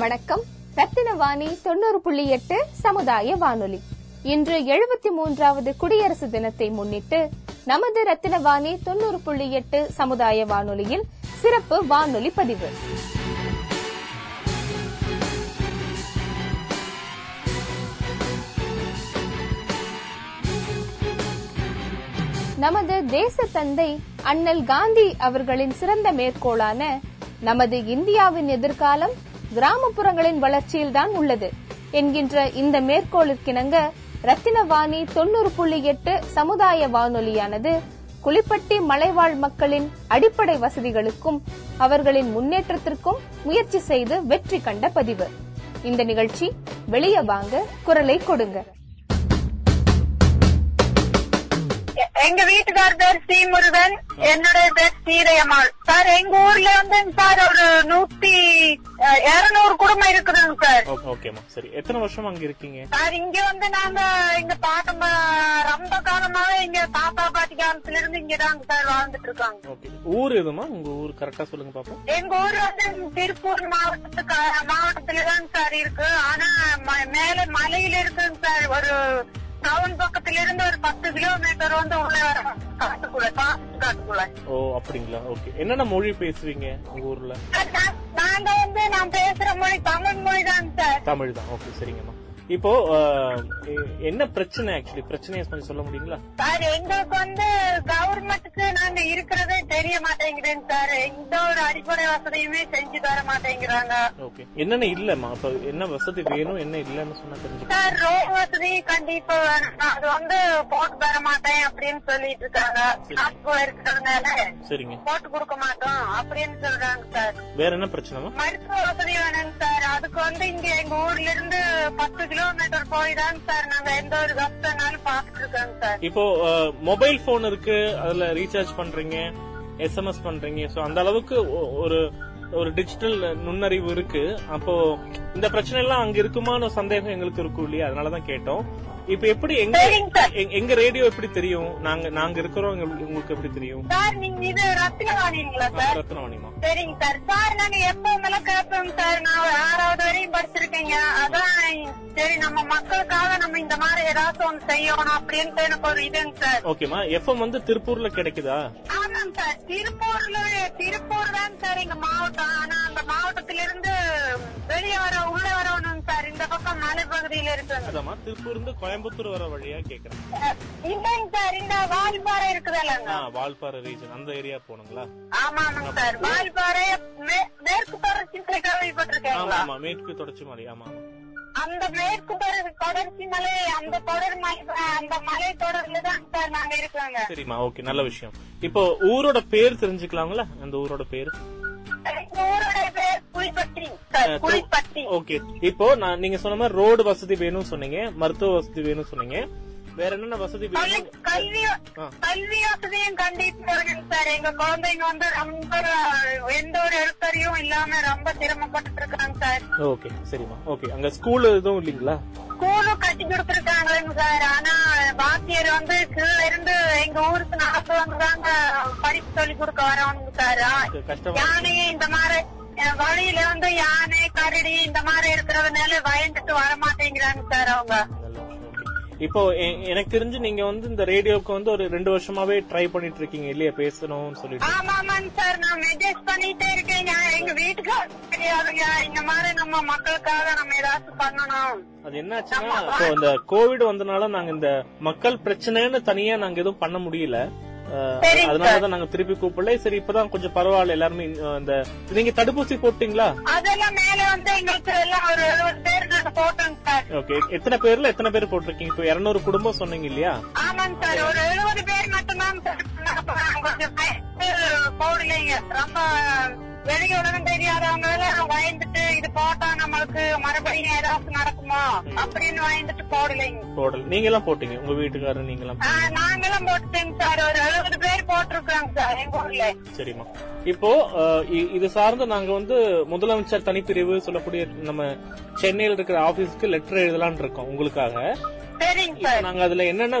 வணக்கம். ரத்தினவாணி தொண்ணூறு புள்ளி எட்டு சமுதாய வானொலி. இன்று எழுபத்தி மூன்றாவது குடியரசு தினத்தை முன்னிட்டு நமது ரத்தினவாணி தொண்ணூறு புள்ளி எட்டு சமுதாய வானொலியில் சிறப்பு வானொலி பதிவு. நமது தேச தந்தை அண்ணல் காந்தி அவர்களின் சிறந்த மேற்கோளான நமது இந்தியாவின் எதிர்காலம் கிராமப்புறங்களின் வளர்ச்சியில்தான் உள்ளது. என்கின்ற இந்த மேற்கோளிற்கிணங்க ரத்தினவாணி தொண்ணூறு புள்ளி எட்டு சமுதாய வானொலியானது குளிப்பட்டி மலைவாழ் மக்களின் அடிப்படை வசதிகளுக்கும் அவர்களின் முன்னேற்றத்திற்கும் முயற்சி செய்து வெற்றி கண்ட பதிவு. இந்த நிகழ்ச்சி வெளியே வாங்க குரலை கொடுங்க. எங்க வீட்டுக்கார் பேர் ஸ்ரீமுருகன் என்னுடைய பேர் ஸ்ரீரயம்மாள். சார் எங்க ஊர்ல வந்து சார் ஒரு நூத்தி இருநூறு குடும்பம் இருக்குதுங்க சார். ஓ- ஓகேம்மா சரி எத்தனை வருஷம் அங்க இருக்கீங்க? சார் இங்க வந்து நாங்க எங்க பாட்டம் ரொம்ப காலமாவே எங்க தாத்தா பாட்டி காலத்துல இருந்து இங்கதாங்க சார் வாழ்ந்துட்டு இருக்காங்க. ஊர் எதுமா உங்க ஊர் கரெக்டா சொல்லுங்க பாப்போம் எங்க ஊர் வந்து திருப்பூர் மாவட்டத்துக்கு மாவட்டத்துல தாங்க சார் இருக்கு. ஆனா மேல மலையில இருக்குங்க சார் ஒரு டவுன் பக்கத்துல இருந்து ஒரு பத்து கிலோமீட்டர் வந்து உள்ள வரும் காட்டுக்குள்ள காட்டு காட்டுக்குள்ள. ஓ அப்படிங்களா? ஓகே என்னென்ன மொழி பேசுவீங்க உங்க ஊர்ல? நாங்க வந்து நான் பேசுற மொழி தமிழ் மொழி தான் சார் தமிழ் தான். ஓகே சரிங்கம்மா இப்போ என்ன பிரச்சனை ஆக்சுவலி பிரச்சனையை கொஞ்சம் சொல்ல முடியுங்களா? சார் எங்களுக்கு வந்து கவர்மெண்ட்டுக்கு நாங்க இருக்கிறதே தெரிய மாட்டேங்குதுங்க சார். எந்த ஒரு அடிப்படை வசதியுமே செஞ்சு தர மாட்டேங்கிறாங்க. ஓகே. என்னென்ன இல்லம்மா? அப்ப என்ன வசதி வேணும் என்ன இல்லன்னு சொன்னா சார் ரோடு வசதி கண்டிப்பா வேணும். அது வந்து போட்டு தர மாட்டேன் அப்படின்னு சொல்லிட்டு இருக்காங்க. காசுக்குள்ள இருக்கிறதுனால சரிங்க. போட்டு கொடுக்க மாட்டோம் அப்படின்னு சொல்றாங்க சார். வேற என்ன பிரச்சனைமா மருத்துவ வசதி வேணுங்க சார். அதுக்கு வந்து இங்க எங்க ஊர்ல இருந்து பத்து கிலோமீட்டர் போய் தாங்க சார் நாங்க எந்த ஒரு கஷ்டம்னாலும் பாத்துட்டு இருக்கோங்க சார். இப்போ மொபைல் போன் இருக்கு. அதுல ரீசார்ஜ் பண்றீங்க. எஸ்எம்எஸ் பண்றீங்க. சோ அந்த அளவுக்கு ஒரு ஒரு டிஜிட்டல் நுண்ணறிவு இருக்கு. அப்போ இந்த பிரச்சனை எல்லாம் அங்க இருக்குமான சந்தேகம் எங்களுக்கு இருக்கும் இல்லையா? அதனாலதான் கேட்டோம். இப்ப எப்படி எங்க. எங்க- ரேடியோ எப்படி தெரியும்? நாங்க நாங்க இருக்கிறோம். உங்களுக்கு எப்படி தெரியும்? சார் நீங்க இது ரத்தினவாணிங்களா சார்? ரத்னவாணிமா சரிங்க சார். சார் நாங்க எப்பவும் கேட்போம் சார். நான் ஆறாவது வரையும் படிச்சிருக்கீங்க. அதான் சரி நம்ம மக்களுக்காக நம்ம இந்த மாதிரி ஏதாச்சும் ஒண்ணு செய்யணும் அப்படின்ட்டு எனக்கு ஒரு இதுங்க சார். ஓகேமா எஃப்எம் வந்து திருப்பூர்ல கிடைக்குதா? ஆமாங்க சார். திருப்பூர்ல திருப்பூர் தான் சார் எங்க மாவட்டம். ஆனா அந்த மாவட்டத்தில இருந்து வெளியே வர உள்ள வரணும் சார். இந்த பக்கம் மலைப்பகுதியில இருக்குங்க அதாம்மா திருப்பூர் இருந்து கோயம்புத்தூர் வர வழியா கேக்குறேன். இல்லைங்க சார். இந்த வால்பாறை இருக்குதல்லங்க. ஆ, வால்பாறை ரீஜன். அந்த ஏரியா போகணுங்களா? ஆமா. ஆமாங்க சார். வால்பாறை மேற்கு தொடர்ச்சி மலை ஆமா ஆமா மேற்கு தொடர்ச்சி மலை ஆமா ஆமா அந்த மேற்கு தொடர் தொடர்ச்சி மலை அந்த தொடர் அந்த மலை தொடர்ல தான் சார் நாங்க இருக்கோங்க. சரிம்மா ஓகே நல்ல விஷயம். இப்போ ஊரோட பேர் தெரிஞ்சுக்கலாங்களா அந்த ஊரோட பேர்? ஓகே இப்போ நான் நீங்க சொன்ன மாதிரி ரோடு வசதி வேணும்னு சொன்னீங்க மருத்துவ வசதி வேணும்னு சொன்னீங்க. வேற என்னென்ன வசதி கல்வி கல்வி வசதியும் கண்டிப்பா இருக்கணும் சார். எங்க குழந்தைங்க வந்து ரொம்ப எந்த ஒரு எழுத்தறியும் இல்லாம ரொம்ப சிரமப்பட்டு இருக்காங்க சார். ஓகே சரிம்மா. ஓகே அங்க ஸ்கூல் எதுவும் இல்லீங்களா? ஸ்கூலும் கட்டி கொடுத்துருக்காங்க சார். ஆனா வாத்தியர் வந்து கீழ இருந்து எங்க ஊருக்கு நாட்டு வந்துதாங்க படிப்பு சொல்லி கொடுக்க வரவங்க சார். கஷ்டமா யானை இந்த மாதிரி வழியில வந்து யானை கரடி இந்த மாதிரி இருக்கிறதுனால பயந்துட்டு வர மாட்டேங்கிறாங்க சார் அவங்க. இப்போ எனக்கு தெரிஞ்சு நீங்க வந்து இந்த ரேடியோக்கு வந்து ஒரு ரெண்டு வருஷமாவே ட்ரை பண்ணிட்டு இருக்கீங்க இல்லையா? பேசணும்னு சொல்லிட்டு. ஆமா ஆமாங்க சார் நான் மெசேஜ் பண்ணிட்டே இருக்கேன். எங்க வீட்டுக்கு தெரியாதுங்க இந்த மாதிரி நம்ம மக்களுக்காக நம்ம ஏதாச்சும் பண்ணணும். அது என்னாச்சுன்னா இப்போ இந்த கோவிட் வந்தனால நாங்க இந்த மக்கள் பிரச்சனைன்னு தனியா நாங்க எதுவும் பண்ண முடியல. அதனாலதான் நாங்க திருப்பி கூப்பிடல. சரி இப்பதான் கொஞ்சம் பரவாயில்ல எல்லாருமே இந்த நீங்க தடுப்பூசி போட்டீங்களா? அதெல்லாம் மேல வந்து எங்களுக்கு எல்லாம் ஒரு எழுபது பேர் போட்டோங்க ஓகே எத்தனை பேர்ல எத்தனை பேர் போட்டிருக்கீங்க? இப்போ இருநூறு குடும்பம் சொன்னீங்க இல்லையா? ஆமாங்க சார் ஒரு எழுபது பேர் மட்டும்தான் போடலைங்க. ரொம்ப வெளிய உலகம் தெரியாதவங்க எல்லாம் பயந்துட்டு இது போட்டா நம்மளுக்கு மறுபடியும் ஏதாச்சும் நடக்குமோ? அப்படின்னு பயந்துட்டு போடலைங்க. போடல. நீங்க எல்லாம் போட்டீங்க? உங்க வீட்டுக்காரர் நீங்க எல்லாம் ஆ, நாங்களும் போட்டுட்டேங்க சார். ஒரு எழுபது பேர் போட்டிருக்காங்க சார் எங்க ஊர்ல. சரிம்மா. இப்போ இது சார்ந்து நாங்க வந்து முதலமைச்சர் தனிப்பிரிவு சொல்லக்கூடிய நம்ம சென்னையில் இருக்கிற ஆபீஸ்க்கு லெட்டர் எழுதலாம்னு இருக்கோம் உங்களுக்காக. நாங்க அதுல என்னென்ன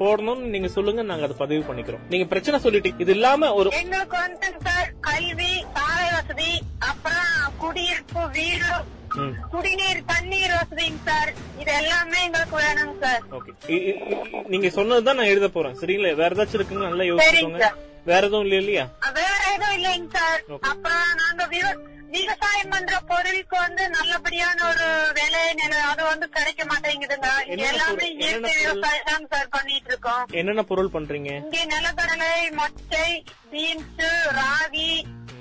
போடணும்னு நீங்க சொல்லுங்க நாங்க அதை பதிவு பண்ணிக்கிறோம். நீங்க பிரச்சனை சொல்லிட்டீங்க இது இல்லாம ஒரு எங்களுக்கு வந்து சார் கல்வி சாலை வசதி அப்புறம் குடியிருப்பு வீடு குடிநீர் தண்ணீர் வசதிங்க சார். இது எல்லாமே எங்களுக்கு வேணுங்க சார். ஓகே. நீங்க சொன்னதுதான் நான் எழுத போறேன். சரிங்களா? வேற ஏதாச்சும் இருக்குன்னு நல்லா யோசிச்சுக்கோங்க வேற எதுவும் இல்ல இல்லையா வேற எதுவும் இல்லைங்க சார். அப்புறம் நாங்க விவ- விவசாயம் பண்ற பொருளுக்கு வந்து நல்லபடியான ஒரு விலை நில அது வந்து கிடைக்க மாட்டேங்குதுங்க. எல்லாமே இயற்கை? விவசாயம் தான் சார் பண்ணிட்டு இருக்கோம். என்னென்ன பொருள் பண்றீங்க? இங்க நிலக்கடலை மொச்சை பீன்ஸ் ராகி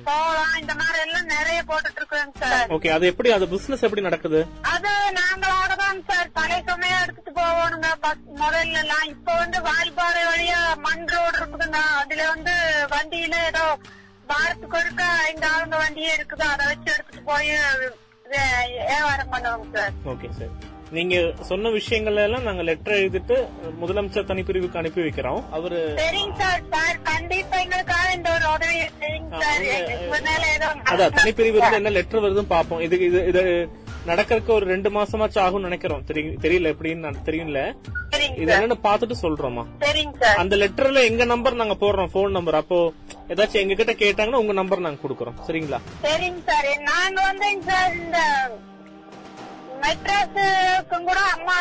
சோளம் இந்த மாதிரி எல்லாம் நிறைய போட்டுட்டு இருக்கோங்க சார். ஓகே அது எப்படி அது பிசினஸ் எப்படி நடக்குது? அது நாங்களோட தான் சார். பழைய சுமையா எடுத்துட்டு பஸ்- முதல்ல எல்லாம் இப்ப வந்து வால்பாறை வழியா மண் ரோடு இருக்குதுங்க. அதுல வந்து வண்டியில ஏதோ வாரத்துக்கு ஒருக்கா இந்த ஆளுங்க வண்டியே இருக்குது. அதை வச்சு எடுத்துட்டு போய் வியாபாரம் பண்ணுவோங்க சார். Okay sir. நீங்க சொன்ன விஷயங்கள் எல்லாம் நாங்க லெட்டர் எழுதிட்டு முதலமைச்சர் தனிப்பிரிவுக்கு அனுப்பி வைக்கிறோம். அவரு அதான் தனிப்பிரிவு இருந்து என்ன லெட்டர் வருதுன்னு பாப்போம் இது இது இது நடக்கறதுக்கு ஒரு ரெண்டு மாசமாச்சும் ஆகும்னு நினைக்கிறோம். தெரி- தெரியல எப்படின்னு தெரியல. இது என்னன்னு பாத்துட்டு சொல்றோமா? அந்த லெட்டர்ல எங்க நம்பர் நாங்க போடுறோம் போன் நம்பர் அப்போ ஏதாச்சும் எங்க கிட்ட கேட்டாங்கன்னா உங்க நம்பர் நாங்க கொடுக்கறோம். சரிங்களா? சரிங்க சார். நாங்க வந்து மெட்ராஸுக்கும் கூட அம்மா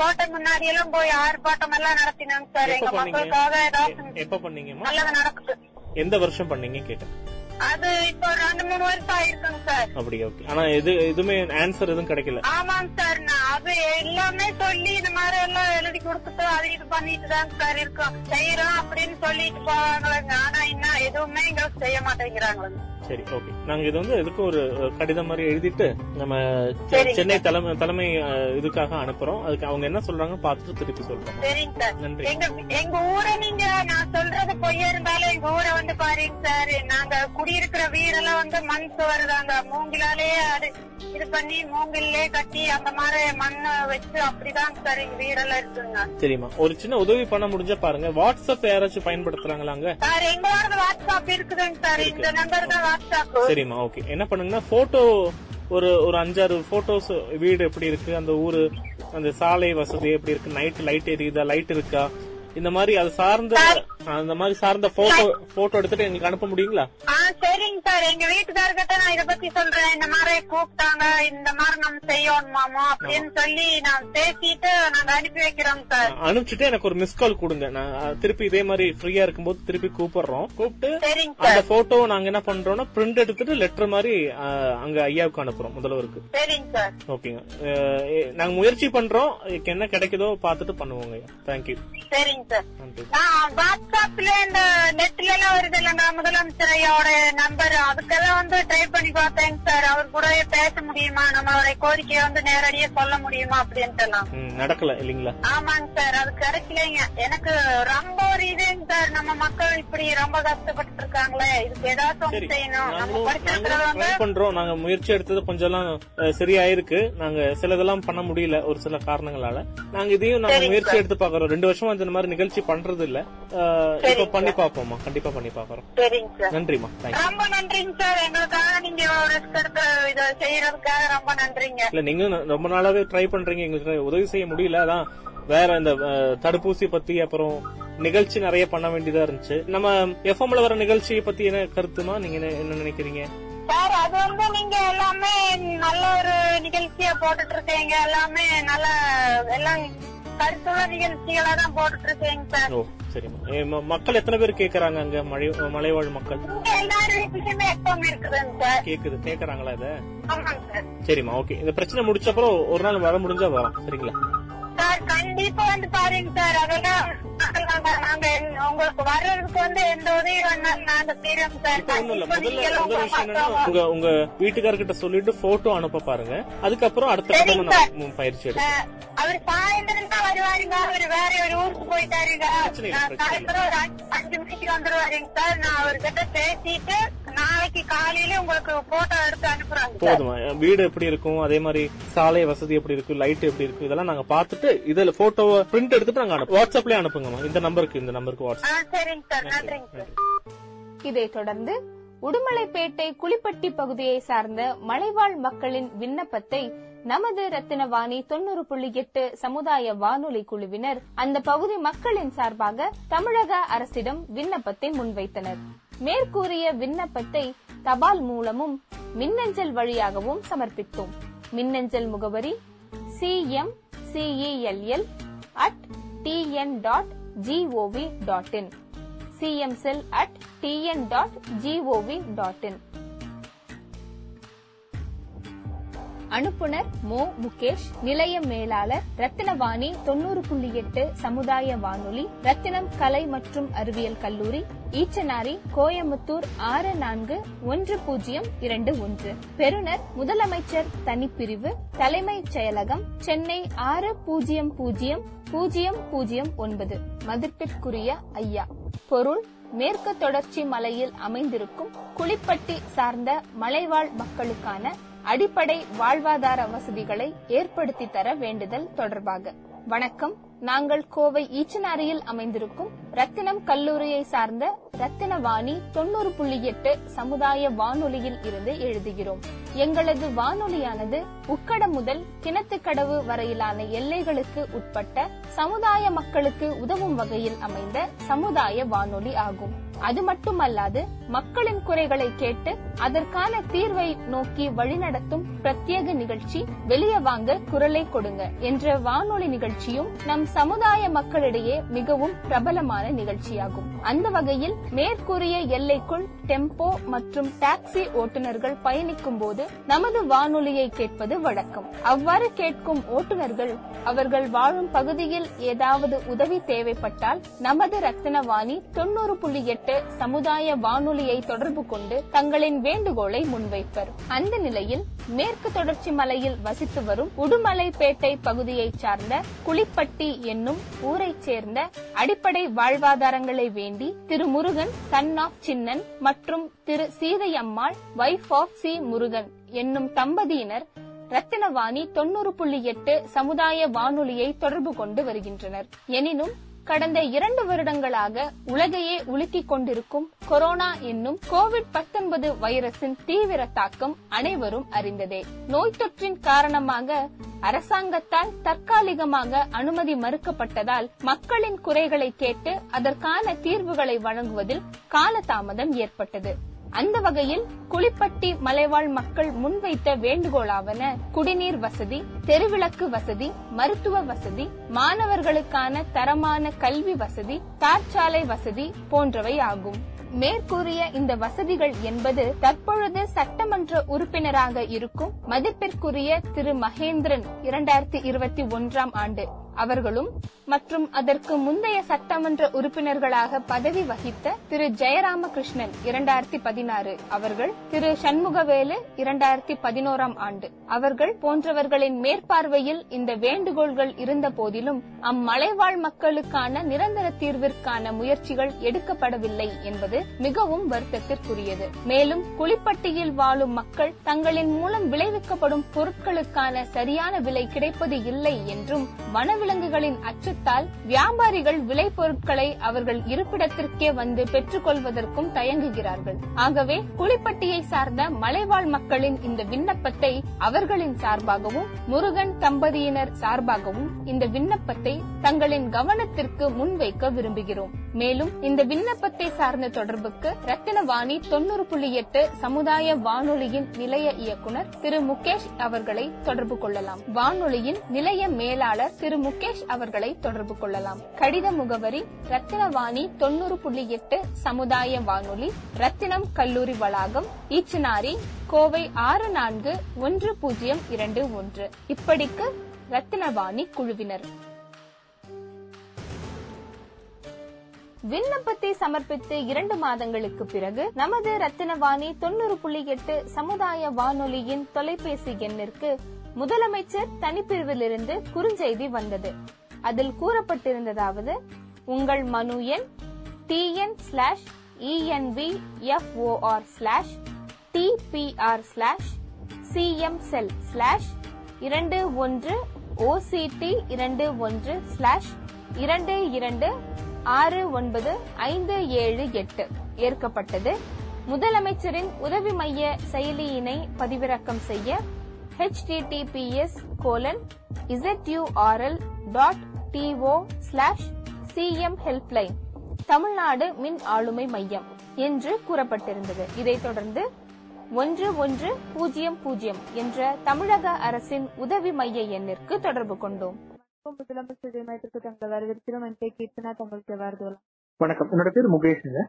கோட்டை முன்னாடி எல்லாம் போய் ஆர்ப்பாட்டம் எல்லாம் நடத்தினோங்க சார். எங்க பண்ணீங்க? மக்களுக்காக ஏதாவது எப்ப பண்ணீங்கம்மா? நல்லது நடக்குது. எந்த வருஷம் பண்ணீங்க கேட்டேன். அது இப்போ ரெண்டு மூணு வருஷம் ஆயிருக்குங்க சார். அப்படி ஓகே. ஆனா எது எதுவுமே ஆன்சர் எதுவும் கிடைக்கல. ஆமாங்க சார். நான் அது எல்லாமே சொல்லி இந்த மாதிரி எல்லாம் எழுதி கொடுத்துட்டு அது இது பண்ணிட்டு தான் சார் இருக்கோம். செய்யறோம் அப்படின்னு சொல்லிட்டு போவாங்களேங்க ஆனா இன்னும் எதுவுமே எங்களுக்கு செய்ய மாட்டேங்கிறாங்களேங்க. சரி ஓகே நாங்க இது வந்து எதுக்கும் ஒரு கடிதம் மாதிரி எழுதிட்டு நம்ம. சென்னை தலைமை தலைமை இதுக்காக அனுப்புறோம். அதுக்கு அவங்க என்ன சொல்றாங்க பார்த்துட்டு திருப்பி சொல்றோம். சரிங்க சார். நன்றி. எங்க ஊரை நீங்க நான் சொல்றது பொய்யா இருந்தாலும் எங்க ஊரை வந்து பாருங்க சார். நாங்க குடியிருக்கிற வீடெல்லாம் வந்து மண் சுவருதாங்க மூங்கிலாலே அது இது பண்ணி மூங்கிலே கட்டி அந்த மாதிரி மண்ணை வச்சு அப்படிதான் சார் எங்க வீடெல்லாம் இருக்குங்க சரிம்மா. ஒரு சின்ன உதவி பண்ண முடிஞ்சா பாருங்க. வாட்ஸ்அப் யாராச்சும் பயன்படுத்துறாங்களா அங்க சார் எங்களோட வாட்ஸ்அப் இருக்குதுங்க சார். இந்த நம்பர் தான் சரிம்மா ஓகே என்ன பண்ணுங்கன்னா போட்டோ ஒரு ஒரு அஞ்சாறு போட்டோஸ் வீடு எப்படி இருக்கு அந்த ஊரு அந்த சாலை வசதி எப்படி இருக்கு நைட் லைட் எரியுதா லைட் இருக்கா? இந்த மாதிரி அது சார்ந்த அந்த மாதிரி சார்ந்த போட்டோ போட்டோ எடுத்துட்டு எங்களுக்கு அனுப்ப முடியுங்களா? சரிங்க சார். எங்க வீட்டுக்காரர்கிட்ட நான் இத பத்தி சொல்றேன். இந்த மாதிரி கூப்பிட்டாங்க. இந்த மாதிரி நம்ம செய்யணுமாமோ அப்படின்னு சொல்லி நான் பேசிட்டு நாங்க அனுப்பி வைக்கிறோம் சார். அனுப்பிச்சுட்டு எனக்கு ஒரு மிஸ் கால் கொடுங்க. நான் திருப்பி இதே மாதிரி ஃப்ரீயா இருக்கும்போது திருப்பி கூப்பிடுறோம். கூப்பிட்டு அந்த போட்டோ நாங்க என்ன பண்றோம்னா பிரிண்ட் எடுத்துட்டு லெட்டர் மாதிரி அங்க ஐயாவுக்கு அனுப்புறோம் முதல்வருக்கு. சரிங்க சார். ஓகேங்க. நாங்க முயற்சி பண்றோம். என்ன கிடைக்குதோ பார்த்துட்டு பண்ணுவோங்க தேங்க்யூ சரிங்க சார் நான் வாட்ஸ்அப்ல இந்த நெட்ல எல்லாம் வருது இல்லைங்க முதலமைச்சர் ஐயாவோட நம்பர் அதுக்கெல்லாம் வந்து ட்ரை பண்ணி பார்த்தேங்க சார் அவர் கூட பேச முடியுமா? நம்மளோட கோரிக்கையை வந்து நேரடியா சொல்ல முடியுமா அப்படின்ட்டு எல்லாம் நடக்கல இல்லீங்களா? ஆமாங்க சார் அது கிடைக்கலைங்க. எனக்கு ரொம்ப ஒரு இதுங்க சார் நம்ம மக்கள் இப்படி ரொம்ப கஷ்டப்பட்டு இருக்காங்களே இதுக்கு ஏதாச்சும் செய்யணும். நம்ம ட்ரை பண்றோம். நாங்க முயற்சி எடுத்தது கொஞ்சம் எல்லாம் சரியாயிருக்கு. நாங்க சிலதெல்லாம் பண்ண முடியல ஒரு சில காரணங்களால. நாங்க இதையும் நாங்க முயற்சி எடுத்து பாக்குறோம் ரெண்டு வருஷமா இந்த மாதிரி நிகழ்ச்சி பண்றது இல்ல இப்ப பண்ணி பாப்போம்மா கண்டிப்பா பண்ணி பாக்குறோம் நன்றிமா ரொம்ப நன்றிங்க சார். எங்களுக்காக நீங்க இதை செய்யறதுக்காக ரொம்ப நன்றிங்க. இல்ல நீங்க ரொம்ப நாளாவே ட்ரை பண்றீங்க. எங்களுக்கு உதவி செய்ய முடியல. அதான் வேற இந்த தடுப்பூசி பத்தி அப்புறம் நிகழ்ச்சி நிறைய பண்ண வேண்டியதா இருந்துச்சு. நம்ம எஃப்எம்ல வர நிகழ்ச்சியை பத்தி என்ன கருத்துமா? நீங்க என்ன நினைக்கிறீங்க? சார் அது வந்து நீங்க எல்லாமே நல்ல ஒரு நிகழ்ச்சியா போட்டுட்டு இருக்கீங்க. எல்லாமே நல்ல எல்லாம் கருத்துள்ள நிகழ்ச்சிகளா தான் போட்டுட்டு இருக்கீங்க சார். ஓ சரிம்மா. மக்கள் எத்தனை பேர் கேக்குறாங்க அங்க? மழை மலைவாழ் மக்கள். கேக்குது. கேக்குறாங்களா இத? சரிம்மா ஓகே. இந்த பிரச்சனை முடிச்ச அப்புறம் ஒரு நாள் வர முடிஞ்சா வரோம் சரிங்களா? சார் கண்டிப்பா வந்து பாருங்க சார். அதெல்லாம் நாங்க- உங்களுக்கு வர்றதுக்கு வந்து எந்த உதவி வேணாலும் நாங்க செய்யறோம் சார். உங்க உங்க வீட்டுக்காரர்கிட்ட சொல்லிட்டு போட்டோ அனுப்ப பாருங்க. அதுக்கப்புறம் அடுத்த கட்டமா பயிற்சி அஹ், அவர் சாயந்தரம் தான் வருவாருங்க அவர் வேற ஒரு ஊருக்கு போயிட்டாருங்க. சாயந்தரம் ஒரு அஞ்சு- மணிக்கு வந்துருவாருங்க சார். நான் அவர்கிட்ட பேசிட்டு நாளைக்கு காலையில உங்களுக்கு போட்டோ எடுத்து அனுப்புறேங்க போதுமா? வீடு எப்படி இருக்கும்? அதே மாதிரி சாலை வசதி எப்படி இருக்கு? லைட் எப்படி இருக்கு? இதெல்லாம் நாங்க பார்த்துட்டு இதுல போட்டோவை பிரிண்ட் எடுத்துட்டு நாங்க அனுப்பு வாட்ஸ்அப்லயே அனுப்புங்கம்மா. இந்த நம்பருக்கு இந்த நம்பருக்கு வாட்ஸ்அப் இதைத் தொடர்ந்து உடுமலைப்பேட்டை குளிப்பட்டி பகுதியை சார்ந்த மலைவாழ் மக்களின் விண்ணப்பத்தை நமது ரத்தினவாணி தொண்ணூறு புள்ளி எட்டு சமுதாய வானொலி குழுவினர் அந்த பகுதி மக்களின் சார்பாக தமிழக அரசிடம் விண்ணப்பத்தை முன்வைத்தனர். மேற்கூறிய விண்ணப்பத்தை தபால் மூலமும் மின்னஞ்சல் வழியாகவும் சமர்ப்பித்தோம். மின்னஞ்சல் முகவரி CM CELL at TN dot GOV dot IN அனுப்புனர் மோ. முகேஷ் நிலைய மேலாளர் ரத்தினவாணி தொண்ணூறு புள்ளி எட்டு சமுதாய வானொலி ரத்தினம் கலை மற்றும் அறிவியல் கல்லூரி ஈச்சனாரி கோயமுத்தூர் ஆறு நான்கு ஒன்று பூஜ்ஜியம் இரண்டு ஒன்று. பெறுநர் முதலமைச்சர் தனிப்பிரிவு தலைமைச் செயலகம் சென்னை ஆறு பூஜ்ஜியம் பூஜ்ஜியம் பூஜ்ஜியம் பூஜ்ஜியம் ஒன்பது. மதிப்பிற்குரிய ஐயா. பொருள் மேற்கு தொடர்ச்சி மலையில் அமைந்திருக்கும் குளிப்பட்டி சார்ந்த மலைவாழ் மக்களுக்கான அடிப்படை வாழ்வாதார வசதிகளை ஏற்படுத்தி தர வேண்டுதல் தொடர்பாக. வணக்கம். நாங்கள் கோவை ஈச்சனாரியில் அமைந்திருக்கும் ரத்தினம் கல்லூரியை சார்ந்த ரத்தினவாணி தொண்ணூறு புள்ளி எட்டு சமுதாய வானொலியில் இருந்து எழுதுகிறோம். எங்களது வானொலியானது உக்கடம் முதல் கிணத்துக்கடவு வரையிலான எல்லைகளுக்கு உட்பட்ட சமுதாய மக்களுக்கு உதவும் வகையில் அமைந்த சமுதாய வானொலி ஆகும். அது மட்டுமல்லாது மக்களின் குறைகளை கேட்டு அதற்கான தீர்வை நோக்கி வழிநடத்தும் பிரத்யேக நிகழ்ச்சி வெளியே வாங்க குரலை கொடுங்க என்ற வானொலி நிகழ்ச்சியும் நம் சமுதாய மக்களிடையே மிகவும் பிரபலமான நிகழ்ச்சியாகும். அந்த வகையில் மேற்கூறிய எல்லைக்குள் டெம்போ மற்றும் டாக்ஸி ஓட்டுநர்கள் பயணிக்கும் போது நமது வானொலியை கேட்பது வழக்கம். அவ்வாறு கேட்கும் ஓட்டுநர்கள் அவர்கள் வாழும் பகுதியில் ஏதாவது உதவி தேவைப்பட்டால் நமது ரத்தினவாணி தொண்ணூறு புள்ளி எட்டு சமுதாய வானொலியை தொடர்பு கொண்டு தங்களின் வேண்டுகோளை முன்வைப்பர். அந்த நிலையில் மேற்கு தொடர்ச்சி மலையில் வசித்து வரும் உடுமலைப்பேட்டை பகுதியைச் சார்ந்த குளிப்பட்டி என்னும் ஊரைச் சேர்ந்த அடிப்படை வாழ்வாதாரங்களை வேண்டி திரு முருகன் சன் ஆஃப் சின்னன் மற்றும் திரு Seethaiyammal wife of C Murugan என்னும் தம்பதியினர் ரத்தினவாணி தொண்ணூறு புள்ளி எட்டு சமுதாய வானொலியை தொடர்பு கொண்டு வருகின்றனர். எனினும் கடந்த இரண்டு வருடங்களாக உலகையே உலுக்கிக் கொண்டிருக்கும் கொரோனா என்னும் கோவிட் பத்தொன்பது வைரஸின் தீவிர தாக்கம் அனைவரும் அறிந்ததே. நோய் தொற்றின் காரணமாக அரசாங்கத்தால் தற்காலிகமாக அனுமதி மறுக்கப்பட்டதால் மக்களின் குறைகளை கேட்டு அதற்கான தீர்வுகளை வழங்குவதில் காலதாமதம் ஏற்பட்டது. அந்த வகையில் குளிப்பட்டி மலைவாழ் மக்கள் முன்வைத்த வேண்டுகோளாவன குடிநீர் வசதி தெருவிளக்கு வசதி மருத்துவ வசதி மாணவர்களுக்கான தரமான கல்வி வசதி தார்ச்சாலை வசதி போன்றவை ஆகும். மேற்கூறிய இந்த வசதிகள் என்பது தற்பொழுது சட்டமன்ற உறுப்பினராக இருக்கும் மதிப்பிற்குரிய திரு மகேந்திரன் இரண்டாயிரத்தி இருபத்தி ஒன்றாம் ஆண்டு. அவர்களும் மற்றும் அதற்கு முந்தைய சட்டமன்ற உறுப்பினர்களாக பதவி வகித்த திரு. ஜெயராமகிருஷ்ணன் இரண்டாயிரத்தி பதினாறு அவர்கள் திரு. சண்முகவேலு இரண்டாயிரத்தி பதினோராம் ஆண்டு. அவர்கள் போன்றவர்களின் மேற்பார்வையில் இந்த வேண்டுகோள்கள் இருந்த போதிலும் அம்மலைவாழ் மக்களுக்கான நிரந்தர தீர்விற்கான முயற்சிகள் எடுக்கப்படவில்லை என்பது மிகவும் வருத்தத்திற்குரியது. மேலும் குளிப்பட்டியில் வாழும் மக்கள் தங்களின் மூலம் விளைவிக்கப்படும் பொருட்களுக்கான சரியான விலை கிடைப்பது இல்லை என்றும் வனவிலங்குகளின் அச்சத்தால் வியாபாரிகள் விளை பொருட்களை அவர்கள் இருப்பிடத்திற்கே வந்து பெற்றுக் கொள்வதற்கும் தயங்குகிறார்கள். ஆகவே குளிப்பட்டியை சார்ந்த மலைவாழ் மக்களின் இந்த விண்ணப்பத்தை அவர்களின் சார்பாகவும் முருகன் தம்பதியினர் சார்பாகவும் இந்த விண்ணப்பத்தை தங்களின் கவனத்திற்கு முன்வைக்க விரும்புகிறோம். மேலும் இந்த விண்ணப்பத்தை சார்ந்த தொடர்புக்கு ரத்தினவாணி தொண்ணூறு புள்ளி எட்டு சமுதாய வானொலியின் நிலைய இயக்குனர் திரு முகேஷ் அவர்களை தொடர்பு கொள்ளலாம். வானொலியின் நிலைய மேலாளர் திரு முகேஷ் அவர்களை தொடர்பு கொள்ளலாம். கடித முகவரி ரத்தினவாணி தொண்ணூறு புள்ளி எட்டு சமுதாய வானொலி ரத்தினம் கல்லூரி வளாகம் ஈச்சனாரி கோவை ஆறு நான்கு ஒன்று பூஜ்ஜியம் இரண்டு ஒன்று. இப்படிக்கு ரத்தினவாணி குழுவினர். விண்ணப்பத்தை சமர்ப்பித்து இரண்டு மாதங்களுக்கு பிறகு நமது ரத்தினவாணி தொண்ணூறு புள்ளி எட்டு சமுதாய வானொலியின் தொலைபேசி எண்ணிற்கு முதலமைச்சர் தனிப்பிரிவிலிருந்து குறுஞ்செய்தி வந்தது. அதில் கூறப்பட்டிருந்ததாவது உங்கள் மனு எண் TN slash ENV FOR slash DPR slash CM cell slash இரண்டு ஒன்று ஓசிடி இரண்டு ஒன்று ஸ்லாஷ் இரண்டு இரண்டு ஆறு ஒன்பது ஐந்து ஏழு எட்டு ஏற்கப்பட்டது. முதலமைச்சரின் உதவி மைய செயலியினை பதிவிறக்கம் செய்ய HTTPS colon ZURL dot DO slash CM helpline Tamil Nadu மின் ஆளுமை மையம் என்று கூறப்பட்டிருந்தது. இதைத் தொடர்ந்து ஒன்று ஒன்று பூஜ்ஜியம் பூஜ்ஜியம் என்ற தமிழக அரசின் உதவி மைய எண்ணிற்கு தொடர்பு கொண்டோம். முதலமைச்சர் மையத்திற்கு தங்களை வரவேற்கிறோம் என் பேர் கீர்த்தனா தங்களுக்கு வருதலாம் வணக்கம் என்னோட பேர் முகேஷ்ங்க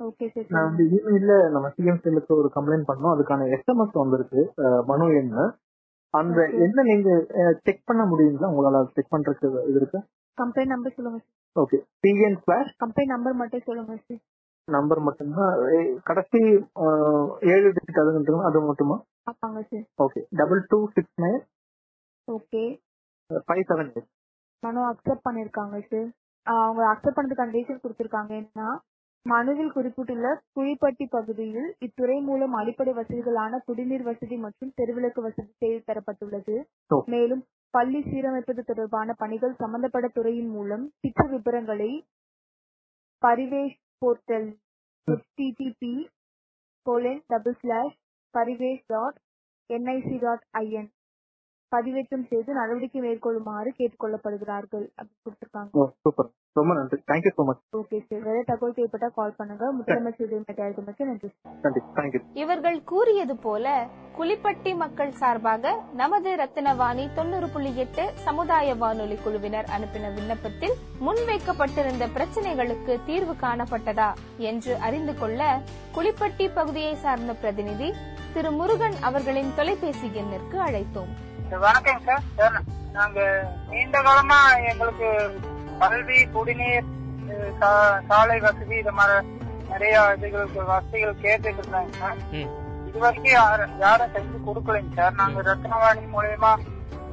ஓகே சார் நான் வந்து இமெயில்ல நம்ம சிஎம் செல்லுக்கு ஒரு கம்ப்ளைண்ட் பண்ணோம் அதுக்கான எஸ்எம்எஸ் வந்திருக்கு மனு என்ன அந்த. என்ன நீங்க செக் பண்ண முடியுங்களா உங்களால செக் பண்றதுக்கு இது இருக்கு கம்பெனி நம்பர் சொல்லுங்க okay PN slash company number மட்டும் சொல்லுங்க சார் நம்பர் மட்டும்தான் கடைசி ஏழு டிஜிட் அது மட்டுமா? ஆமாங்க sir okay double two six nine okay five seven eight மனு அக்செப்ட் பண்ணிருக்காங்க சார் அவங்க அக்செப்ட் பண்ணதுக்கான ரீசன் கொடுத்திருக்காங்க. என்னன்னா மனுவில் குறிப்பிட்டுள்ள குழிப்பட்டி பகுதியில் இத்துறை மூலம் அடிப்படை வசதிகளான குடிநீர் வசதி மற்றும் தெருவிளக்கு வசதி செய்து தரப்பட்டுள்ளது. மேலும் பள்ளி சீரமைப்பது தொடர்பான பணிகள் சம்பந்தப்பட்ட துறையின் மூலம் திட்ட விவரங்களை Parivesh portal http colon double slash Parivesh dot NIC dot IN பதிவேற்றம் செய்து நடவடிக்கை மேற்கொள்ளுமாறு கேட்டுக்கொள்ளப்படுகிறார்கள் அப்படின்னு கொடுத்திருக்காங்க. சூப்பர். ரொம்ப நன்றி. Thank you so much okay sir வேற தகவல் தேவைப்பட்டா கால் பண்ணுங்க. முதலமைச்சர் நன்றி நன்றி தேங்க்யூ இவர்கள் கூறியது போல குளிப்பட்டி மக்கள் சார்பாக நமது ரத்தினவாணி தொண்ணூறு புள்ளி எட்டு சமுதாய வானொலி குழுவினர் அனுப்பின விண்ணப்பத்தில் முன்வைக்கப்பட்டிருந்த பிரச்சனைகளுக்கு தீர்வு காணப்பட்டதா என்று அறிந்து கொள்ள குளிப்பட்டி பகுதியை சார்ந்த பிரதிநிதி திரு முருகன் அவர்களின் தொலைபேசி எண்ணிற்கு அழைத்தோம். வணக்கம் சார் சார் நாங்க நீண்ட காலமா எங்களுக்கு கல்வி குடிநீர் சாலை வசதி இது மாதிரி நிறைய இதுகளுக்கு வசதிகள் கேட்டுட்டு இருந்தாங்க சார். இது வரைக்கும் யாரும் செஞ்சு கொடுக்கலைங்க சார் நாங்க ரத்னவாணி மூலயமா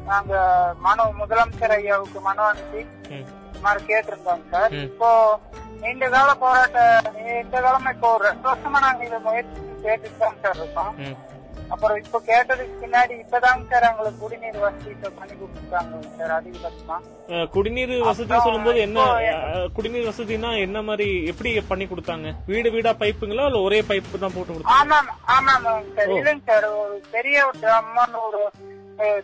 நாங்க மனு முதலமைச்சர் ஐயாவுக்கு மனு அனுப்பி ம். இந்த மாதிரி கேட்டிருந்தோங்க சார். இப்போ நீண்ட கால போராட்ட நீண்ட காலமா இப்போ ரெண்டு வருஷமா நாங்க இதை முயற்சி கேட்டுட்டு தான் சார் இருக்கோம். அப்புறம் இப்ப கேட்டதுக்கு பின்னாடி இப்பதாங்க சார் எங்களுக்கு குடிநீர் வசதி இப்ப பண்ணி கொடுத்துருக்காங்க சார் அதிகபட்சமா. குடிநீர் வசதி சொல்லும்போது என்ன குடிநீர் வசதினா என்ன மாதிரி எப்படி பண்ணி கொடுத்தாங்க? வீடு வீடா பைப்புங்களா இல்ல ஒரே பைப்பு தான் போட்டு கொடுத்தாங்க? ஆமாம் ஆமாம் சார். இல்லைங்க சார். ஒரு பெரிய ஒரு ட்ரம்னு ஒரு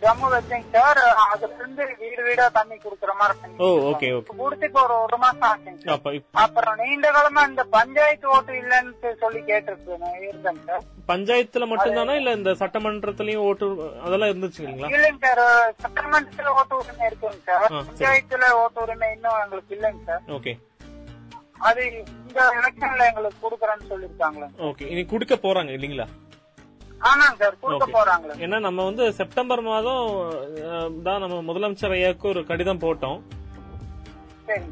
ட்ரம் வச்சுங்க சார் அதுல இருந்து வீடு வீடா தண்ணி கொடுக்குற மாதிரி ஓ. ஓகே கொடுத்து இப்ப ஒரு ஒரு மாசம் ஆச்சுங்க அப்புறம் நீண்ட காலமா இந்த பஞ்சாயத்து ஓட்டு இல்லைன்னு சொல்லி கேட்டிருக்கேன் இருந்தேங்க சார். பஞ்சாயத்துல மட்டும்தானா? இல்ல இந்த சட்டமன்றத்திலயும் ஓட்டு அதெல்லாம் இருந்துச்சுங்களா? இல்லைங்க சார். சட்டமன்றத்துல ஓட்டு உரிமை இருக்குங்க சரி. பஞ்சாயத்துல ஓட்டு உரிமை இன்னும் எங்களுக்கு இல்லைங்க சார். ஓகே. அது இந்த எலெக்ஷன்ல எங்களுக்கு கொடுக்கறேன்னு சொல்லிருக்காங்களே ஓகே. இனி குடுக்க போறாங்க இல்லீங்களா? ஏன்னா நம்ம வந்து செப்டம்பர் மாதம் தான் நம்ம முதலமைச்சர் ஐயாவுக்கு ஒரு கடிதம் போட்டோம்.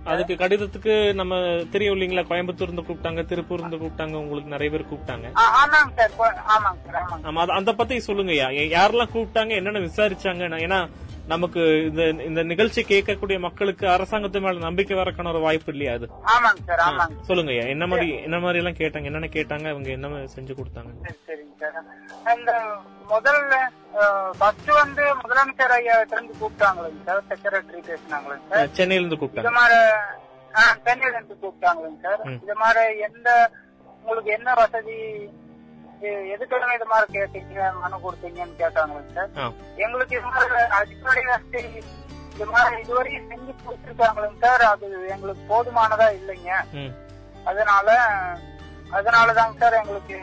அதுக்கு கடிதத்துக்கு நம்ம தெரியும் இல்லீங்களா? கோயம்புத்தூர் இருந்து கூப்பிட்டாங்க திருப்பூர் இருந்து கூப்பிட்டாங்க உங்களுக்கு நிறைய பேர் கூப்பிட்டாங்க. ஆமா அது- அந்த பத்தி சொல்லுங்கய்யா. யா- யாரெல்லாம் கூப்பிட்டாங்க என்னென்ன விசாரிச்சாங்க ஏன்னா நமக்கு இந்த இந்த நிகழ்ச்சி கேட்கக்கூடிய மக்களுக்கு அரசாங்கத்து மேல நம்பிக்கை வரக்கான ஒரு வாய்ப்பு இல்லையா அது? ஆமாங்க சொல்லுங்கய்யா. என்ன மாதிரி என்ன மாதிரி எல்லாம் கேட்டாங்க? என்னென்ன கேட்டாங்க? அவங்க என்ன செஞ்சு கொடுத்தாங்க? முதல்ல ஃபர்ஸ்ட் வந்து முதலமைச்சர் ஐயா இருந்து கூப்பிட்டாங்களேங்க சார். செக்ரட்டரி பேசினாங்களேங்க சார். சென்னையில இருந்து இது கூப்பிட்டாங்க மாதிரி சென்னையில இருந்து கூப்பிட்டாங்களேங்க சார். இது மாதிரி எந்த உங்களுக்கு என்ன வசதி எதுக்காக இது மாதிரி கேட்டீங்க மனு கொடுத்தீங்கன்னு கேட்டாங்களேங்க சார். எங்களுக்கு இது மாதிரி அடிப்படை வசதி இது மாதிரி இதுவரையும் செஞ்சு கொடுத்துருக்காங்களுங்க சார்? அது எங்களுக்கு போதுமானதா இல்லைங்க. அதனால அதனாலதாங்க சார் எங்களுக்கு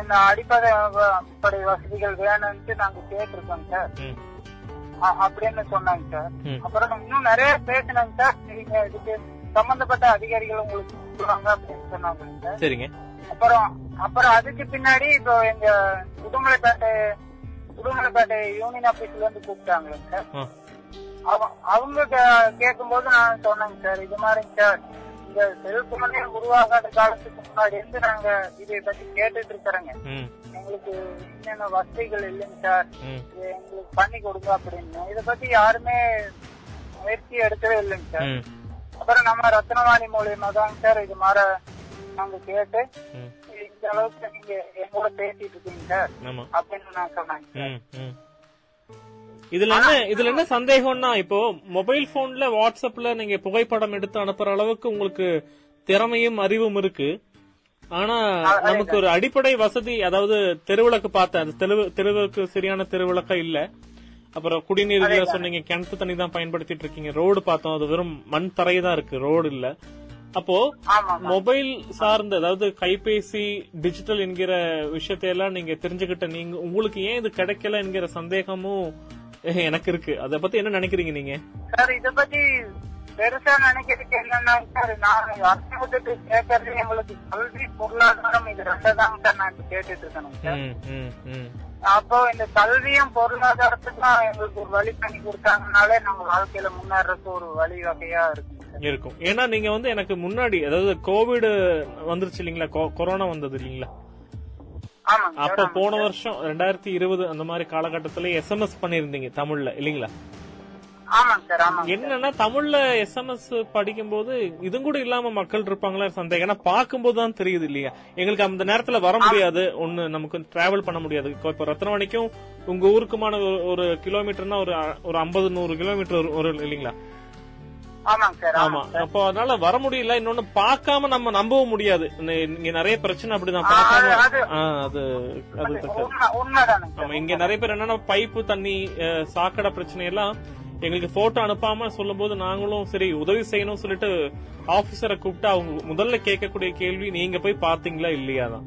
இந்த அடிப்படை அடிப்படை வசதிகள் வேணும்ட்டு நாங்க கேட்டிருக்கோங்க சார். அப்படின்னு சொன்னாங்க சார். அப்புறம் இன்னும் நிறைய பேசினாங்க சார். நீங்க இதுக்கு சம்பந்தப்பட்ட அதிகாரிகள் உங்களுக்கு அப்படின்னு சொன்னாங்க சார். சரிங்க. அப்புறம் அப்புறம் அதுக்கு பின்னாடி இப்போ எங்க உடுமலைப்பேட்டை உடுமலைப்பேட்டை யூனியன் ஆபீஸ்ல இருந்து கூப்பிட்டாங்க சார். அவங்க கேட்கும் போது நான் சொன்னேங்க சார் இது மாதிரிங்க சார் இந்த செல்போனே உருவாகாத காலத்துக்கு முன்னாடி இருந்து நாங்க இதை பத்தி கேட்டுட்டு இருக்கிறோங்க. எங்களுக்கு என்னென்ன வசதிகள் இல்லைங்க சார் எங்களுக்கு பண்ணி கொடுங்க அப்படின்னு. இத பத்தி யாருமே முயற்சி எடுக்கவே இல்லைங்க சார். அப்புறம் நம்ம ரத்னவாணி மூலியமா தாங்க சார் இது மாதிரி நாங்க கேட்டு. இந்த அளவுக்கு நீங்க எங்களோட பேசிட்டு இருக்கீங்க. சார் அப்படின்னு நான் சொன்னேங்க. இதுல என்ன இதுல என்ன சந்தேகம்னா இப்போ மொபைல் போன்ல வாட்ஸ்அப்ல நீங்க புகைப்படம் எடுத்து அனுப்புற அளவுக்கு உங்களுக்கு திறமையும் அறிவும் இருக்கு. ஆனா நமக்கு ஒரு அடிப்படை வசதி அதாவது தெருவிளக்கு பார்த்தேன் அந்த தெருவு தெருவுக்கு சரியான தெருவிளக்கா இல்ல. அப்புறம் குடிநீர் சொன்னீங்க கிணத்து தண்ணி தான் பயன்படுத்திட்டு இருக்கீங்க. ரோடு பார்த்தோம் அது வெறும் மண் தரை தான் இருக்கு. ரோடு இல்ல. அப்போ மொபைல் சார்ந்த அதாவது கைபேசி டிஜிட்டல் என்கிற விஷயத்தை எல்லாம் நீங்க தெரிஞ்சுக்கிட்ட நீங்க உங்களுக்கு ஏன் இது கிடைக்கல என்கிற சந்தேகமும் எனக்கு இருக்கு. அத பத்தி என்ன நினைக்கிறீங்க நீங்க? சார் இத பத்தி பெருசா நினைக்கிறதுக்கு என்னன்னா சார் நான் அரசாங்கத்துக்கு கேட்கறது எங்களுக்கு கல்வி பொருளாதாரம் இது ரெண்டதாங்க சார் நான் இப்ப கேட்டுட்டு இருக்கேன். அப்போ இந்த கல்வியும் பொருளாதாரத்துக்கும் எங்களுக்கு ஒரு வழி பண்ணி கொடுத்தாங்கனாலே நம்ம வாழ்க்கையில முன்னேறதுக்கு ஒரு வழி வகையா இருக்கும் சார் இருக்கும். ஏன்னா நீங்க வந்து எனக்கு முன்னாடி அதாவது கோவிட் வந்துருச்சு இல்லீங்களா? கொரோனா வந்தது இல்லீங்களா? அப்ப போன வருஷம் ரெண்டாயிரத்தி இருபது அந்த மாதிரி காலகட்டத்துல எஸ்எம்எஸ் பண்ணிருந்தீங்க தமிழ்ல இல்லீங்களா? என்னன்னா தமிழ்ல எஸ்எம்எஸ் படிக்கும்போது இதும் கூட இல்லாம மக்கள் இருப்பாங்களா சந்தேகம். ஏன்னா பார்க்கும்போது தான் தெரியுது இல்லையா? எங்களுக்கு அந்த நேரத்துல வர முடியாது. ஒண்ணு நமக்கு டிராவல் பண்ண முடியாது. இப்போ ரத்னவாணிக்கும் உங்க ஊருக்குமான ஒரு- ஒரு கிலோமீட்டர்னா ஒரு ஒரு ஐம்பது நூறு கிலோமீட்டர் வரும் இல்லீங்களா? ஆமா. அப்போ அதனால வர முடியல. இன்னொன்னு பார்க்காம நம்ம நம்பவும் முடியாது. இங்க நிறைய பிரச்சனை அப்படிதான். ஆ, பார்க்காம அது- அது அது ஆமா இங்க நிறைய பேர் என்னன்னா பைப்பு தண்ணி சாக்கடை பிரச்சனை எல்லாம் எங்களுக்கு போட்டோ அனுப்பாம சொல்லும்போது நாங்களும் சரி உதவி செய்யணும் சொல்லிட்டு ஆபீசரை கூப்பிட்டு அவங்க முதல்ல கேட்கக்கூடிய கேள்வி நீங்க போய் பாத்தீங்களா இல்லையா? தான்.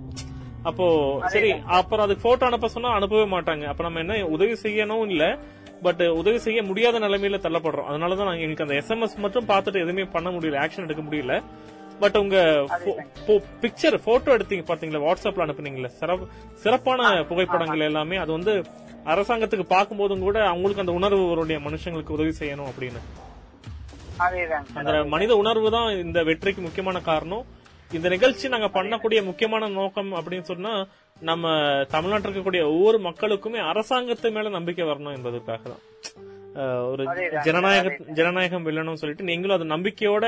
அப்போ சரி அப்புறம் அதுக்கு போட்டோ அனுப்ப சொன்னா அனுப்பவே மாட்டாங்க. அப்ப நம்ம என்ன உதவி செய்யணும் இல்ல பட் உதவி செய்ய முடியாத நிலைமையில தள்ளப்படுறோம். அதனாலதான் நாங்க எங்களுக்கு அந்த எஸ்எம்எஸ் மட்டும் பார்த்துட்டு எதுவுமே பண்ண முடியல ஆக்ஷன் எடுக்க முடியல. பட் உங்க பிக்சர் போட்டோ எடுத்தீங்க பாத்தீங்களா வாட்ஸ்அப்ல அனுப்புனீங்களா? சிறப்பு சிறப்பான புகைப்படங்கள் எல்லாமே. அது வந்து அரசாங்கத்துக்கு பார்க்கும்போதும் கூட அவங்களுக்கு அந்த உணர்வு வருடைய மனுஷங்களுக்கு உதவி செய்யணும் அப்படின்னு. அந்த மனித உணர்வு தான் இந்த வெற்றிக்கு முக்கியமான காரணம். இந்த நிகழ்ச்சி நாங்க பண்ணக்கூடிய முக்கியமான நோக்கம் அப்படின்னு சொன்னா நம்ம தமிழ்நாட்டில் இருக்கக்கூடிய ஒவ்வொரு மக்களுக்குமே அரசாங்கத்து மேல நம்பிக்கை வரணும் என்பதற்காக தான் ஒரு ஜனநாயக ஜனநாயகம் வெல்லணும் சொல்லிட்டு நீங்களும் அது நம்பிக்கையோட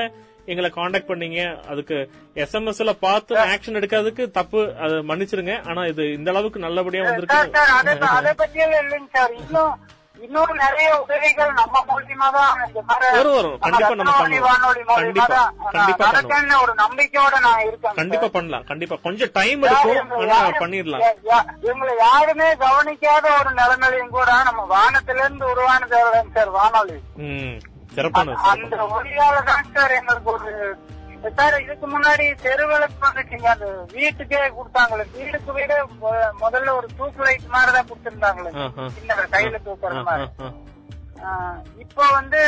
எங்களை காண்டாக்ட் பண்ணீங்க. அதுக்கு எஸ்எம்எஸ்ல பார்த்து ஆக்ஷன் எடுக்கிறதுக்கு தப்பு அதை மன்னிச்சிருங்க. ஆனா இது இந்த அளவுக்கு நல்லபடியா வந்திருக்கு இன்னும் நிறைய உதவிகள் நம்ம மூலியமா தான் இந்த மாதிரி. வானொலி மூலியமா ஒரு நம்பிக்கையோட நான் இருக்கேன் கண்டிப்பா பண்ணலாம். கண்டிப்பா. கொஞ்சம் டைம் எடுக்கும். பண்ணிடலாம். யாருமே கவனிக்காத ஒரு நிலைமையிலையும் கூட நம்ம வானத்துல இருந்து உருவானது சார் வானொலி? சிறப்பான அந்த ஒளியால தான் சார் எங்களுக்கு ஒரு சார் இதுக்கு முன்னாடி தெருவிளக்கு வந்துச்சுங்க அந்த வீட்டுக்கே கொடுத்தாங்களே வீடுக்கு வீடு முதல்ல ஒரு தூக்கு லைட் மாதிரி தான் கொடுத்திருந்தாங்களே. சின்ன கையில தூக்குற மாதிரி. இப்போ வந்து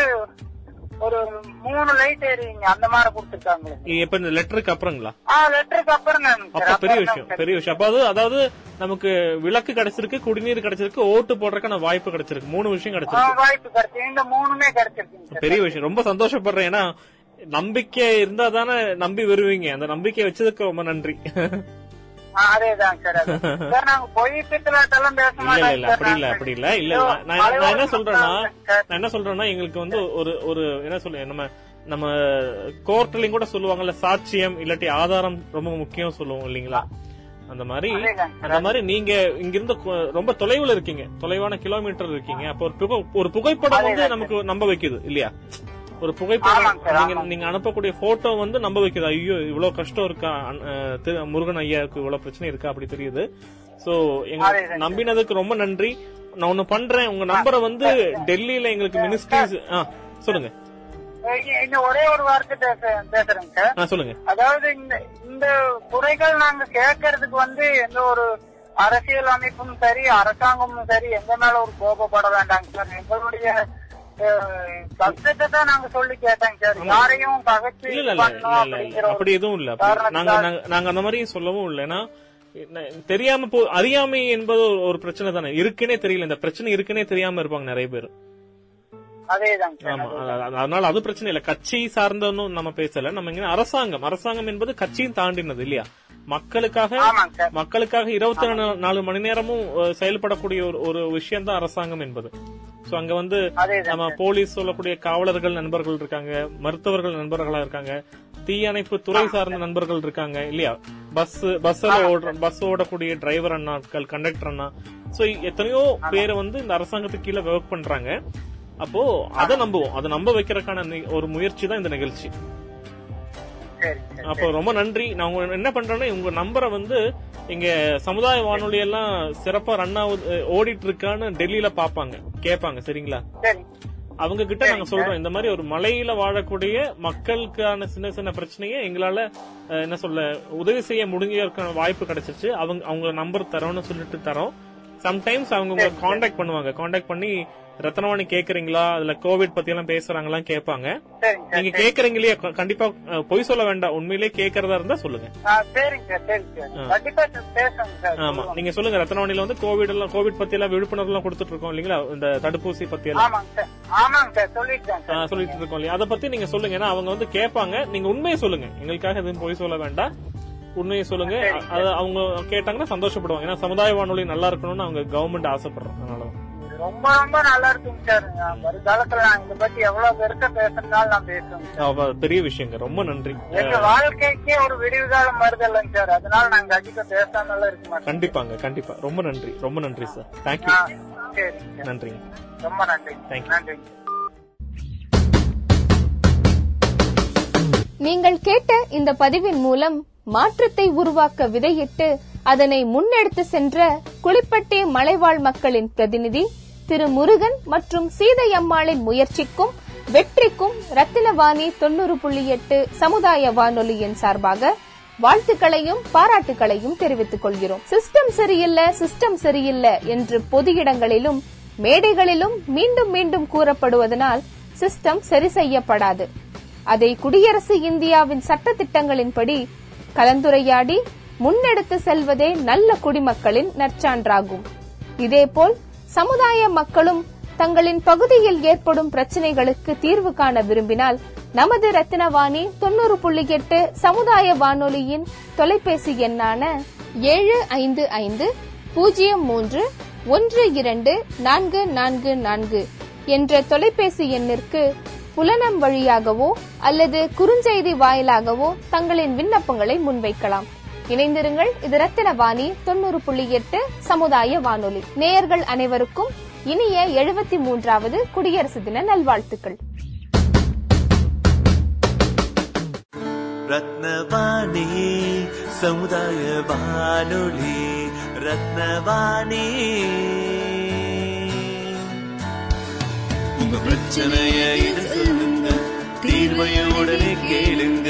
ஒரு மூணு லைட் எரியுங்க அந்த மாதிரி கொடுத்திருக்காங்களே. இது எப்ப இந்த லெட்டருக்கு அப்புறங்களா? ஆ லெட்டருக்கு அப்புறம் அப்ப பெரிய விஷயம் பெரிய விஷயம். அப்ப அது அதாவது நமக்கு விளக்கு கிடைச்சிருக்கு குடிநீர் கிடைச்சிருக்கு ஓட்டு போடுறதுக்கான வாய்ப்பு கிடைச்சிருக்கு. மூணு விஷயம் கிடைச்சிருக்கு. வாய்ப்பு கிடைச்சு இந்த மூணுமே கிடைச்சிருக்குங்க சார் பெரிய விஷயம். ரொம்ப சந்தோஷப்படுறேன். ஏன்னா நம்பிக்கை இருந்தா தானே நம்பி வருவீங்க. அந்த நம்பிக்கை வச்சதுக்கு ரொம்ப நன்றி. அப்படி இல்ல அப்படி இல்ல. நான் என்ன- சொல்றேன்னா நான் என்ன சொல்றேன்னா எங்களுக்கு வந்து ஒரு ஒரு என்ன சொல்ல நம்ம நம்ம கோர்ட்லயும் கூட சொல்லுவாங்கல்ல சாட்சியம் இல்லாட்டி ஆதாரம் ரொம்ப முக்கியம் சொல்லுவோம் இல்லீங்களா? அந்த மாதிரி அந்த மாதிரி நீங்க இங்கிருந்து ரொம்ப தொலைவுல இருக்கீங்க. தொலைவான கிலோமீட்டர் இருக்கீங்க. அப்போ ஒரு புகை ஒரு புகைப்படம் வந்து நமக்கு நம்ப வைக்குது இல்லையா? ஒரு புகைப்படம் நீங்க நீங்க அனுப்பக்கூடிய போட்டோ வந்து நம்ப வைக்குது. ஐயோ இவ்வளவு கஷ்டம் இருக்கா? முருகன் ஐயாவுக்கு இவ்வளவு பிரச்சனை இருக்கா அப்படி தெரியுது. சோ எங்க நம்பினதுக்கு ரொம்ப நன்றி. நான் ஒண்ணு பண்றேன். உங்க நம்பரை வந்து டெல்லியில எங்களுக்கு மினிஸ்ட்ரிஸ் சொல்லுங்க. இன்னும் ஒரே ஒரு வார்த்தை பேச பேசுறேங்க சொல்லுங்க. அதாவது இந்த இந்த குறைகள் நாங்க கேட்கறதுக்கு வந்து எந்த ஒரு அரசியல் அமைப்பும் சரி அரசாங்கமும் சரி எங்க மேல ஒரு கோபப்பட வேண்டாங்க சார். எங்களுடைய அப்படி எதுவும் இல்ல. நாங்க நாங்க- அந்த மாதிரி சொல்லவும் இல்ல. ஏன்னா தெரியாம போ அறியாமை என்பது ஒரு- பிரச்சனை தானே. இருக்குன்னே தெரியல. இந்த பிரச்சனை இருக்குன்னே தெரியாம இருப்பாங்க நிறைய பேர். அதனால அது பிரச்சனை இல்ல. கட்சி சார்ந்தனும் நம்ம பேசல. நம்ம இங்க அரசாங்கம். அரசாங்கம் என்பது கட்சியும் தாண்டினது இல்லையா? மக்களுக்காக மக்களுக்காக இருபத்தி நாலு மணி நேரமும் செயல்படக்கூடிய ஒரு ஒரு விஷயம் தான் அரசாங்கம் என்பது. சோ அங்க வந்து நம்ம போலீஸ் சொல்லக்கூடிய காவலர்கள் நண்பர்கள் இருக்காங்க மருத்துவர்கள் நண்பர்களா இருக்காங்க தீயணைப்பு துறை சார்ந்த நண்பர்கள் இருக்காங்க இல்லையா? பஸ் பஸ்ல ஓடுற பஸ் ஓடக்கூடிய டிரைவர் அண்ணாக்கள் கண்டக்டர் அண்ணா. சோ எத்தனையோ பேரை வந்து இந்த அரசாங்கத்துக்கு கீழே ஒர்க் பண்றாங்க. அப்போ அதை நம்புவோம். அதை நம்ப வைக்கிறதுக்கான ஒரு முயற்சி தான் இந்த நிகழ்ச்சி. அப்போ ரொம்ப நன்றி. நான் உங்க என்ன பண்றேன்னா உங்க நம்பரை வந்து இங்க சமுதாய வானொலி எல்லாம் சிறப்பா ரன் ஆகுது ஓடிட்டு இருக்கான்னு டெல்லியில பாப்பாங்க கேட்பாங்க சரிங்களா? சரி. அவங்க கிட்ட நாங்க சொல்றோம் இந்த மாதிரி ஒரு மலையில வாழக்கூடிய மக்களுக்கான சின்ன சின்ன பிரச்சனையை எங்களால என்ன சொல்ல உதவி செய்ய முடிஞ்ச வாய்ப்பு கிடைச்சிருச்சு. அவங்க அவங்க நம்பர் தரோம்னு சொல்லிட்டு தரோம். சம்டைம்ஸ் அவங்க உங்களை காண்டாக்ட் பண்ணுவாங்க. காண்டாக்ட் பண்ணி ரத்னவாணி கேக்குறீங்களா? அதுல கோவிட் பத்தி எல்லாம் பேசுறாங்களா கேட்பாங்க நீங்க கேக்குறீங்க இல்லையா கண்டிப்பா பொய் சொல்ல வேண்டாம். உண்மையிலேயே கேக்குறதா இருந்தா சொல்லுங்க. ஆமா. நீங்க சொல்லுங்க ரத்னவாணியில வந்து கோவிட் எல்லாம் கோவிட் பத்தி எல்லாம் விழிப்புணர்வு எல்லாம் கொடுத்துட்டு இருக்கோம் இல்லீங்களா இந்த தடுப்பூசி பத்தி எல்லாம் சொல்லிட்டு இருக்கோம் இல்லையா? அதை பத்தி நீங்க சொல்லுங்க. ஏன்னா அவங்க வந்து கேட்பாங்க நீங்க உண்மையை சொல்லுங்க. எங்களுக்காக எதுவும் பொய் சொல்ல வேண்டாம். உண்மையை சொல்லுங்க. அவங்க கேட்டாங்கன்னா சந்தோஷப்படுவாங்க. ஏன்னா சமுதாய வானொலி நல்லா இருக்கணும்னு அவங்க கவர்மெண்ட் ஆசைப்படுறோம் அதனால ரொம்ப ரொம்ப நல்லா இருக்குங்க சார். வருங்காலத்துல நான் இதை பத்தி எவ்வளவு பெருசா பேசுறதுனால நான் பேசுவேங்க பெரிய விஷயங்க. ரொம்ப நன்றி. எங்க வாழ்க்கைக்கே ஒரு விடிவு காலம் வருது இல்லைங்க சார். அதனால நாங்க அதிக பேசாமல இருக்க மாட்டோம் கண்டிப்பாங்க கண்டிப்பா. ரொம்ப நன்றி ரொம்ப நன்றி சார். Thank you sir. நன்றிங்க. ரொம்ப நன்றி. Thank you. நன்றிங்க. நீங்கள் கேட்ட இந்த பதிவின் மூலம் மாற்றத்தை உருவாக்க விதையிட்டு அதனை முன்னெடுத்து சென்ற குளிப்பட்டி மலைவாழ் மக்களின் பிரதிநிதி திரு முருகன் மற்றும் சீதையம்மாளின் முயற்சிக்கும் வெற்றிக்கும் ரத்தினவாணி தொண்ணூறு புள்ளி எட்டு சமுதாய வானொலியின் சார்பாக வாழ்த்துக்களையும் பாராட்டுகளையும் தெரிவித்துக் கொள்கிறோம். சிஸ்டம் சரியில்லை சிஸ்டம் சரியில்லை என்று பொது இடங்களிலும் மேடைகளிலும் மீண்டும் மீண்டும் கூறப்படுவதனால் சிஸ்டம் சரி செய்யப்படாது. அதை குடியரசு இந்தியாவின் சட்ட திட்டங்களின்படி கலந்துரையாடி முன்னெடுத்து செல்வதே நல்ல குடிமக்களின் நற்சான்றாகும். இதேபோல் சமுதாய மக்களும் தங்களின் பகுதியில் ஏற்படும் பிரச்சனைகளுக்கு தீர்வு காண விரும்பினால் நமது ரத்தினவாணி தொண்ணூறு புள்ளி எட்டு சமுதாய வானொலியின் தொலைபேசி எண்ணான ஏழு ஐந்து ஐந்து பூஜ்ஜியம் மூன்று ஒன்று இரண்டு நான்கு நான்கு நான்கு என்ற தொலைபேசி எண்ணிற்கு புலனம் வழியாகவோ அல்லது குறுஞ்செய்தி வாயிலாகவோ தங்களின் விண்ணப்பங்களை முன்வைக்கலாம். இணைந்திருங்கள். இது ரத்தினவாணி தொண்ணூறு புள்ளி எட்டு சமுதாய வானொலி. நேயர்கள் அனைவருக்கும் இனிய எழுபத்தி மூன்றாவது குடியரசு தின நல்வாழ்த்துக்கள். ரத்னவாணி சமுதாய வானொலி ரத்னவாணி. உங்க பிரச்சனைய சொல்லுங்க கேளுங்க.